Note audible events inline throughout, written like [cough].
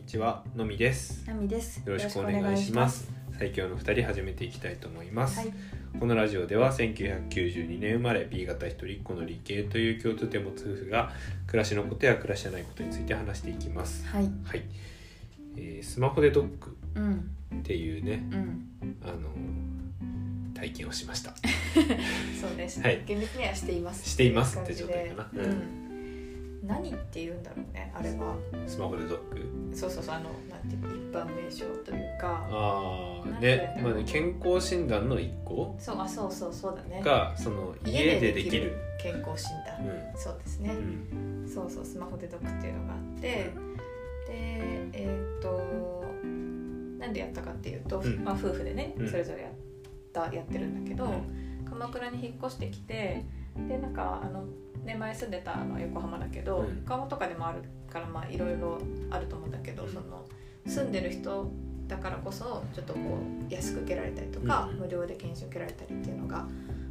にちはのみです。ナミです。よろしくお願いします。最強の二人始めていきたいと思います、はい、このラジオでは1992年生まれ B 型一人っ子の理系という共通点を持つ夫婦が暮らしのことや暮らしじゃないことについて話していきます。はい、はい、えースマホでドックうん、っていうねうん、あの体験をしました。[laughs] そうです。はい。厳密にはしています。していますって状態かな。ううんん。何って言うんだろうね、あれは。スマホでドック？そうそうそう、あの、なんていうの、一般名称というか。ああねて、まあね、健康診断の一個そう、あ、そうそう、そうだね。がその家でできる健康診断。うそうですねん、う。んそうそう、スマホでドックっていうのがあって。で、えーっと。なんでやったかっていうと、うんまあ、夫婦でねうん、それぞれやった、やってるんだけど。鎌倉に引っ越してきてでなんかあの、ね、前住んでたのは横浜だけど、うん。とかでもあるからまあいろいろあると思うんだけど、うん。その住んでる人だからこそちょっとこう安く受けられたりとか、うん。無料で検診受けられたりっていうのが、ま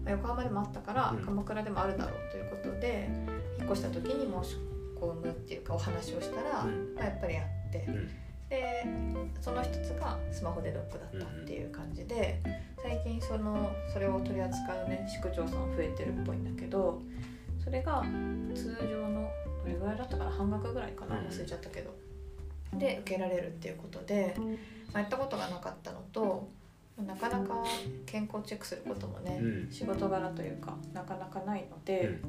あ、横浜でもあったから、うん。鎌倉でもあるだろうということで引っ越した時に申し込むっていうかお話をしたら、うん。まあ、やっぱりあって。うん。でその一つがスマホでロックだったっていう感じで、最近そのそれを取り扱うね市区町村増えてるっぽいんだけどそれが通常のどれぐらいだったかな半額ぐらいかなうん。忘れちゃったけど、で受けられるっていうことで、まあ、やったことがなかったのとなかなか健康チェックすることもね、うん。仕事柄というかなかなかないので、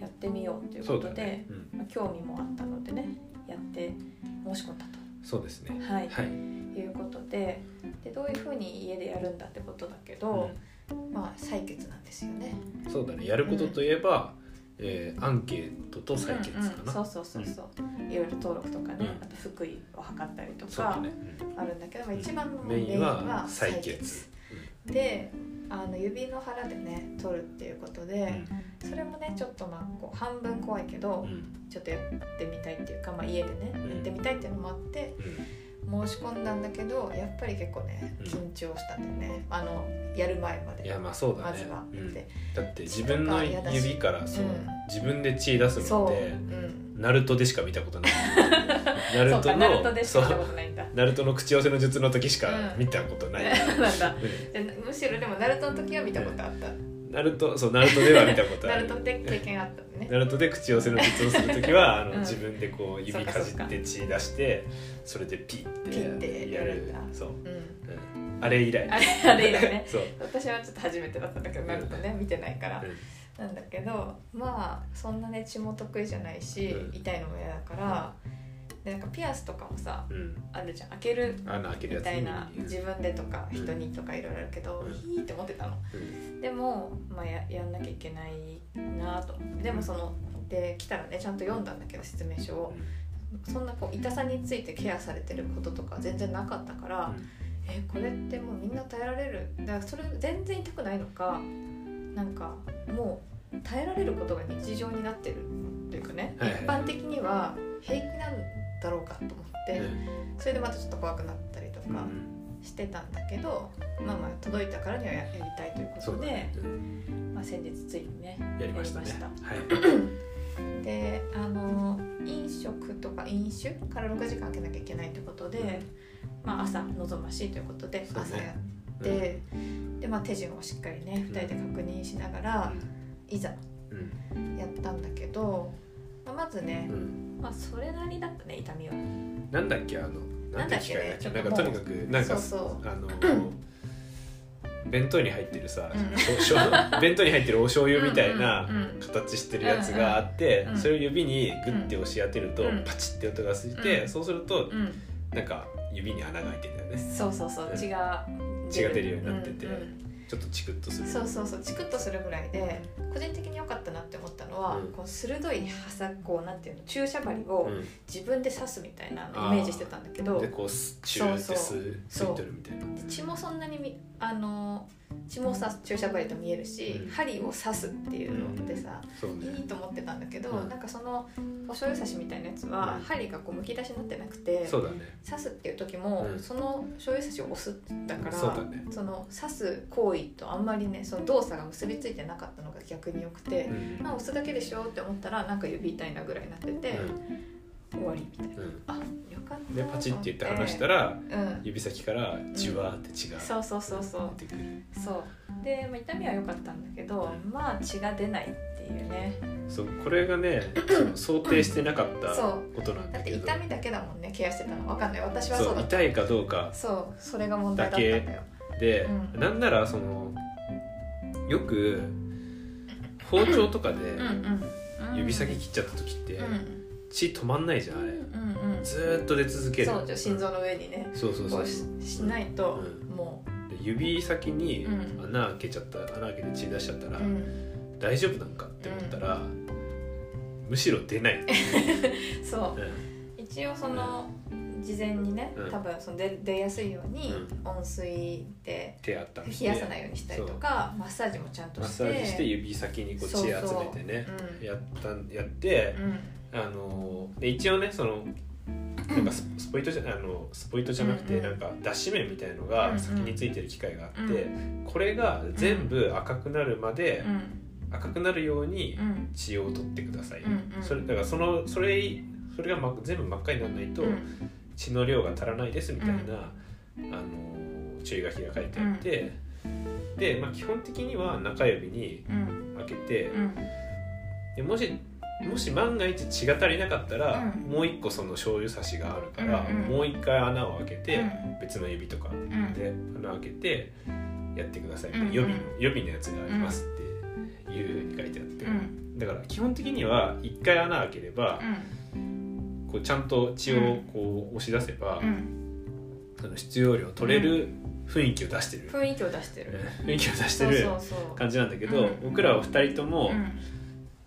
やってみようということで、ね、うん、まあ、興味もあったのでねやって申し込んだと。そうですね。はい。はい、いうことででどういうふうに家でやるんだってことだけど、まあ採血なんですよね。うんそうだね。やることといえば、えーアンケートと採血かな、うんうん。そうそうそうそう、いろいろ登録とかね、うん。あと福井を測ったりとか。あるんだけど、まあうん。一番のメインは採血であの指の腹でね取るっていうことうで、ん。それもねちょっとまあこう半分怖いけど、うん。ちょっとやってみたいっていうか、まあ、家でね、うん。やってみたいっていうのもあって申し込んだんだけどやっぱり結構ねうん。緊張したんだよね、あのやる前まで。いやまあそうだね。まずは、うん。でだって自分の指からそう、うん。自分で血出すそう、のってう。ん、ナルトでしか見たことない。ナルそうトかナルトのでしか見たことないんだ。ナルトの口寄せの術の時しかうん。見たことない、[laughs] むしろでもナルトの時は見たことあった、ナルトそうナルトでは見たことある。ナルトって経験あったのね。ナルトで口寄せの術をする時は [laughs] あの、うん。自分でこう指かじそって血出してそれでピッてやるそう、うん。うん、あれ以来。あれあれだね。[laughs] そう、私はちょっと初めてだったんだけどナルトね見てないから。うん。なんだけどまあそんなね血も得意じゃないし、うん。痛いのも嫌だから、でなんかピアスとかもさうん、あるじゃん。開けるみたいなうん。自分でとかうん。人にとかいろいろあるけど、うん。いいって思ってたの。うん。でも、まあ、ややんなきゃいけないなとでもそので来たらねちゃんと読んだんだけど説明書を。そんなこう痛さについてケアされてることとか全然なかったから、えこれってもうみんな耐えられる？だからそれ全然痛くないのかなんかもう耐えられることが日常になってるというかね、はいはい。一般的には平気なんだろうかと思って、それでまたちょっと怖くなったりとかうん。してたんだけど、まあまあ届いたからにはややりたいということで、ね、うんまあ、先日ついにねやりましたね。はい。[clears throat] であの飲食とか飲酒から6時間空けなきゃいけないということで、まあ、朝望ましいということで朝やって、で、まあ、手順をしっかりね2人で確認しながら、いざうん。やったんだけど、まあ、まずねう、ん。まあ、それなりだったね痛みは。なんだっけあのなんだっけなんかとにかくなんかあの弁当に入ってるさ、うん。[laughs] 弁当に入ってるお醤油みたいな形してるやつがあって、うんうんそれを指にグッて押し当てると、うん。パチッて音がついて、うん。そうするとうん、なんか指に穴が開いてんだよね。そうそうそう。うん。血が血が出るようになっててちょっとチクッとする。そうそうそうチクッとするぐらいで個人的に良かったなって思ったのは、うん。こう鋭いはこうなんていうの注射針をうん。自分で刺すみたいなのをイメージしてたんだけど、でこうスチューってそう吸いてるみたいな。で血もそんなにみあの血もさ注射針と見えるし、うん。針を刺すっていうのでさ、そうね。いいと思ってたんだけど、うん。なんかそのお醤油刺しみたいなやつは、うん。針がこうむき出しになってなくてね。刺すっていう時も、うん。その醤油刺しを押すだからそね。その刺す行為とあんまりねその動作が結びついてなかったのが逆によくて、うん。まあ押すだけでしょって思ったらなんか指痛いなぐらいになってて、終わりみたいな。うん。あよかった。でパチッて言って離したららうん。指先からじわーって血がそうそうそうそう。出てくる。そう。で、まあ、痛みは良かったんだけどまあ血が出ないっていうね。そうこれがねその [coughs] 想定してなかったそう。ことなんだってだけど痛みだけだもんねケアしてたの。分かんない。私はそそうだった。う痛いかどうか。そう。それが問題だったんだよ。で、うん。なんならそのよく包丁とかでうん。うん。指先切っちゃった時ってうん血止まんないじゃんあれうんうん。ずーっと出続ける。そうじゃあ心臓の上にねそうそうそう。ししないとうん。もで指先にうん。穴開けちゃった穴開けて血出しちゃったら、大丈夫なんかって思ったら、むしろ出ない、[laughs] そう。うん。一応その事前にねうん。多分その出出やすいようにう温水で冷やさないようにしたりとかマッサージもちゃんとマッしてサージして指先にこう血集めてねう。ん。やったやってうん。あので一応ねそのなんかススポイトじゃあのスポイトじゃなくて、なんか脱脂麺みたいのが先についてる機械があって、うこれが全部赤くなるまで、うん。赤くなるようにうん。血を取ってください、それだからそのそれそれが、ま、全部真っ赤にならないと、うん血の量が足らないですみたいな、あの注意書きが書いてあって、で、まあ、基本的には中指にうん。開けて、うん。でもしもし万が一血が足りなかったら、うん。もう一個その醤油差しがあるから、うんうん。もう一回穴を開けて、うん。別の指とかうん。で穴を開けてやってください、うんうん。予備の予備のやつがありますっていうふうに書いてあって、うん。だから基本的には一回穴開ければ、こうちゃんと血をこう押し出せば、うん。その必要量取れる雰囲気を出してる、雰囲気を出してる。雰囲気を出してるそうそう感じなんだけど、うん。僕らは2人とも、うん。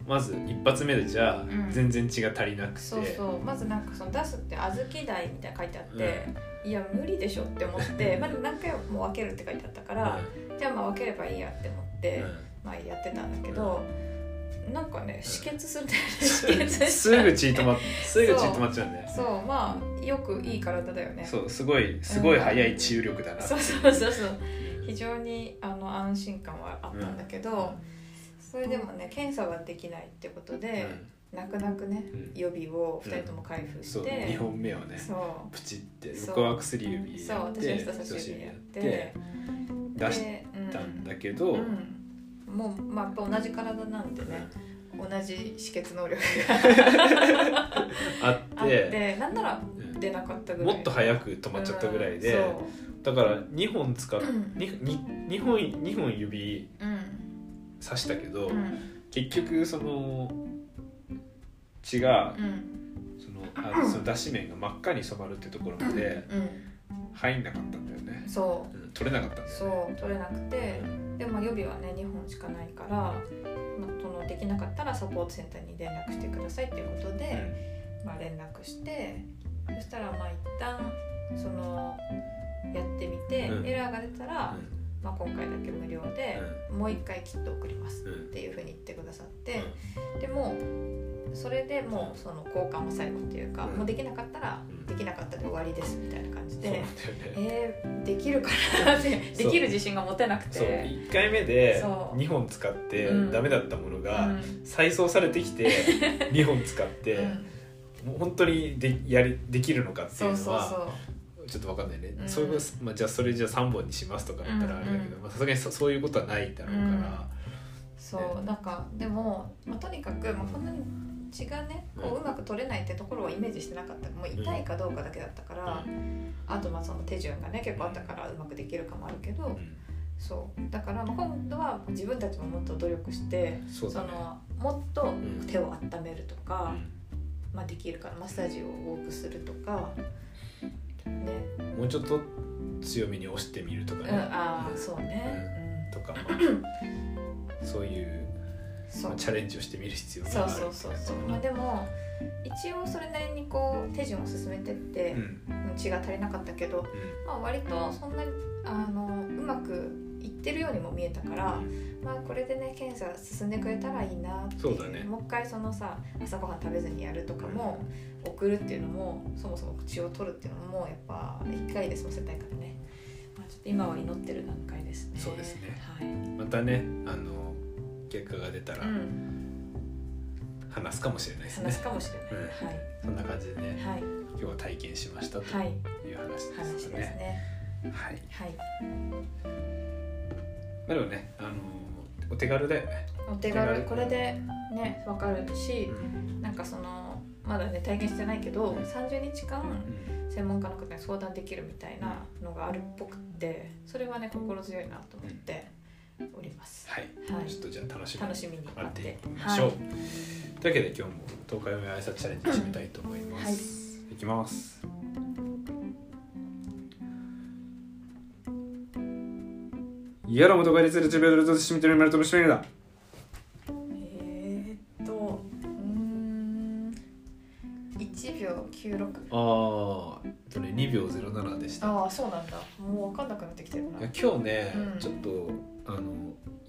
まず一発目でじゃあ、うん。全然血が足りなくて。そうそう。まずなんかその出すって小豆台みたいな書いてあって、いや無理でしょって思ってまあでも何回も分けるって書いてあったから、じゃあまあ分ければいいやって思って、うん。まあやってたんだけど、なんかね止血する止血しすぐ血止まっすぐ血止まっちゃうんだよそう。まあよくいい体だよね。そうすごいすごい速い治癒力だなって。そうそうそうそう。非常にあの安心感はあったんだけど、それでもね検査はできないってことで、泣く泣くねうん。予備を2人とも開封そうして、2本目をねそプチってそう。僕は薬指うそうやって私は人差し指やって。出しでたんだけど、うんうんもう、まあ、やっぱ同じ体なんでね同じ止血能力あが。あっっててなんならうん出なかったぐらい。もっと早く止まっちゃったぐらいで、だから2本使っうん。にに二本二本指刺したけど、うん。結局その血がうんそのあその脱脂面が真っ赤に染まるってところまでうん。入んなかったんだよね、そう。うん、取れなかったんだよね。そう取れなくてでもまあ予備はね2本しかないから、まあ、そのできなかったらサポートセンターに連絡してくださいっていうことで、まあ、連絡してそしたらまあ一旦そそのやってみて、うん。エラーが出たら、まあ、今回だけ無料で、もう一回キット送りますうんっていうふうに言ってくださって、でもそれでもうその交換も最後っていうか、うん。もうできなかったら、うん。できなかったで終わりですみたいな感じで、ね。えー、できるかなってできる自信が持てなくて。そう。1回目でそう。2本使ってうん。ダメだったものがうん。再送されてきて [laughs] 2本使ってうん。もう本当にでやりできるのかっていそううそうのはそちょっと分かんないね、うん。そういうまあ、じゃあそれじゃあ3本にしますとかだったらあれだけどさすがにそそういうことはないだろうから、うそう。なんかでも、まあ、とにかく、まあ、こんなに血がねこううん。うまく取れないってところをイメージしてなかった。もう痛いかどうかだけだったから、あとまあその手順がね結構あったからうまくできるかもあるけど、うん。そう。だからまあ今度は自分たちももっと努力してね。のもっとん。手を温めるとか、まあ、できるからマッサージを多くするとかね。うんもうちょっと強めに押してみるとかね、うんああそうね、とか、まあ、[laughs] そういう、うん、そうまあ、チャレンジをしてみる必要そうがあるそうそうそう、ってまあ、でも一応それなりにこう手順を進めてってう、ん。血が足りなかったけど、まあ、割とそんなにあのうまくいってるようにも見えたから、まあ、これでね検査進んでくれたらいいなってそうだね。もう一回そのさ朝ごはん食べずにやるとかも、送るっていうのもそもそも血を取るっていうのもやっぱ一回で済ませたいからね、まあ、ちょっと今は祈ってる段階ですね。そうですね。はい。またねあの結果が出たら、うん。話すかもしれないですね。話すかもしれない、そんな感じでねはい。今日は体験しましたとはいはい。いう話話ですね。ねはい。はい。まあでもね、あのーお手軽だよね。お手軽。これでね分かるしうん。なんかそのまだね体験してないけど30日間専門家の方に相談できるみたいなのがあるっぽくってそれはね心強いなと思っております。はい。はいちょっとじゃあ楽しみ楽しみに待ってい待ってきましょう。はいというわけで今日も東海オンエア挨拶チャレンジ締めたいと思います。はいいきます。やろ元がりつるちべるとしみてるまるともしめるだ。1秒96ああ、えっとね2秒07でした。ああそうなんだ。もう分かんなくなってきてるな。いや今日ね、うん。ちょっとあの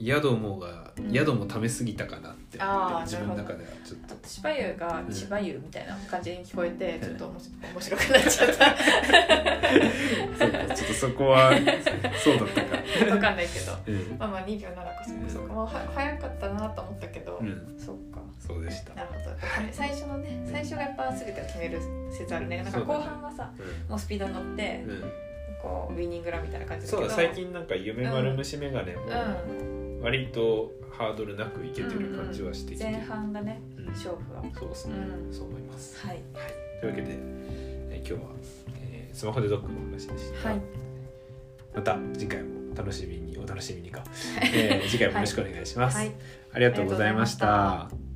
宿もが、うん。宿もためすぎたかなって思ってあー自分の中ではちょっと。千葉湯がうん千葉湯みたいな感じに聞こえてちょっと面白面白くなっちゃった。[laughs] そうかちょっとそこはそうだったか。[laughs] 分かんないけど。[laughs] うん、まあまあ2秒7か。そこそこ、まあ、は早かったなと思ったけど、うん、そっかそうでした。なるほど。最初のね最初がやっぱ全てを決める説あるねなんか後半はさうもうスピードに乗ってん、うん、こうウィニングランみたいな感じだけど。そうだ最近なんか夢丸虫眼鏡もうん。割とハードルなくいけてる感じはしてきて、前半がねうん。勝負は。そうそう、うん。そう思います。はい。はい、というわけで、えー今日は、えースマホでドックの話でした。はい。また次回もお楽しみにお楽しみにか、[laughs] えー次回もよろしくお願いします。はい。ありがとうございましありがとうございまた。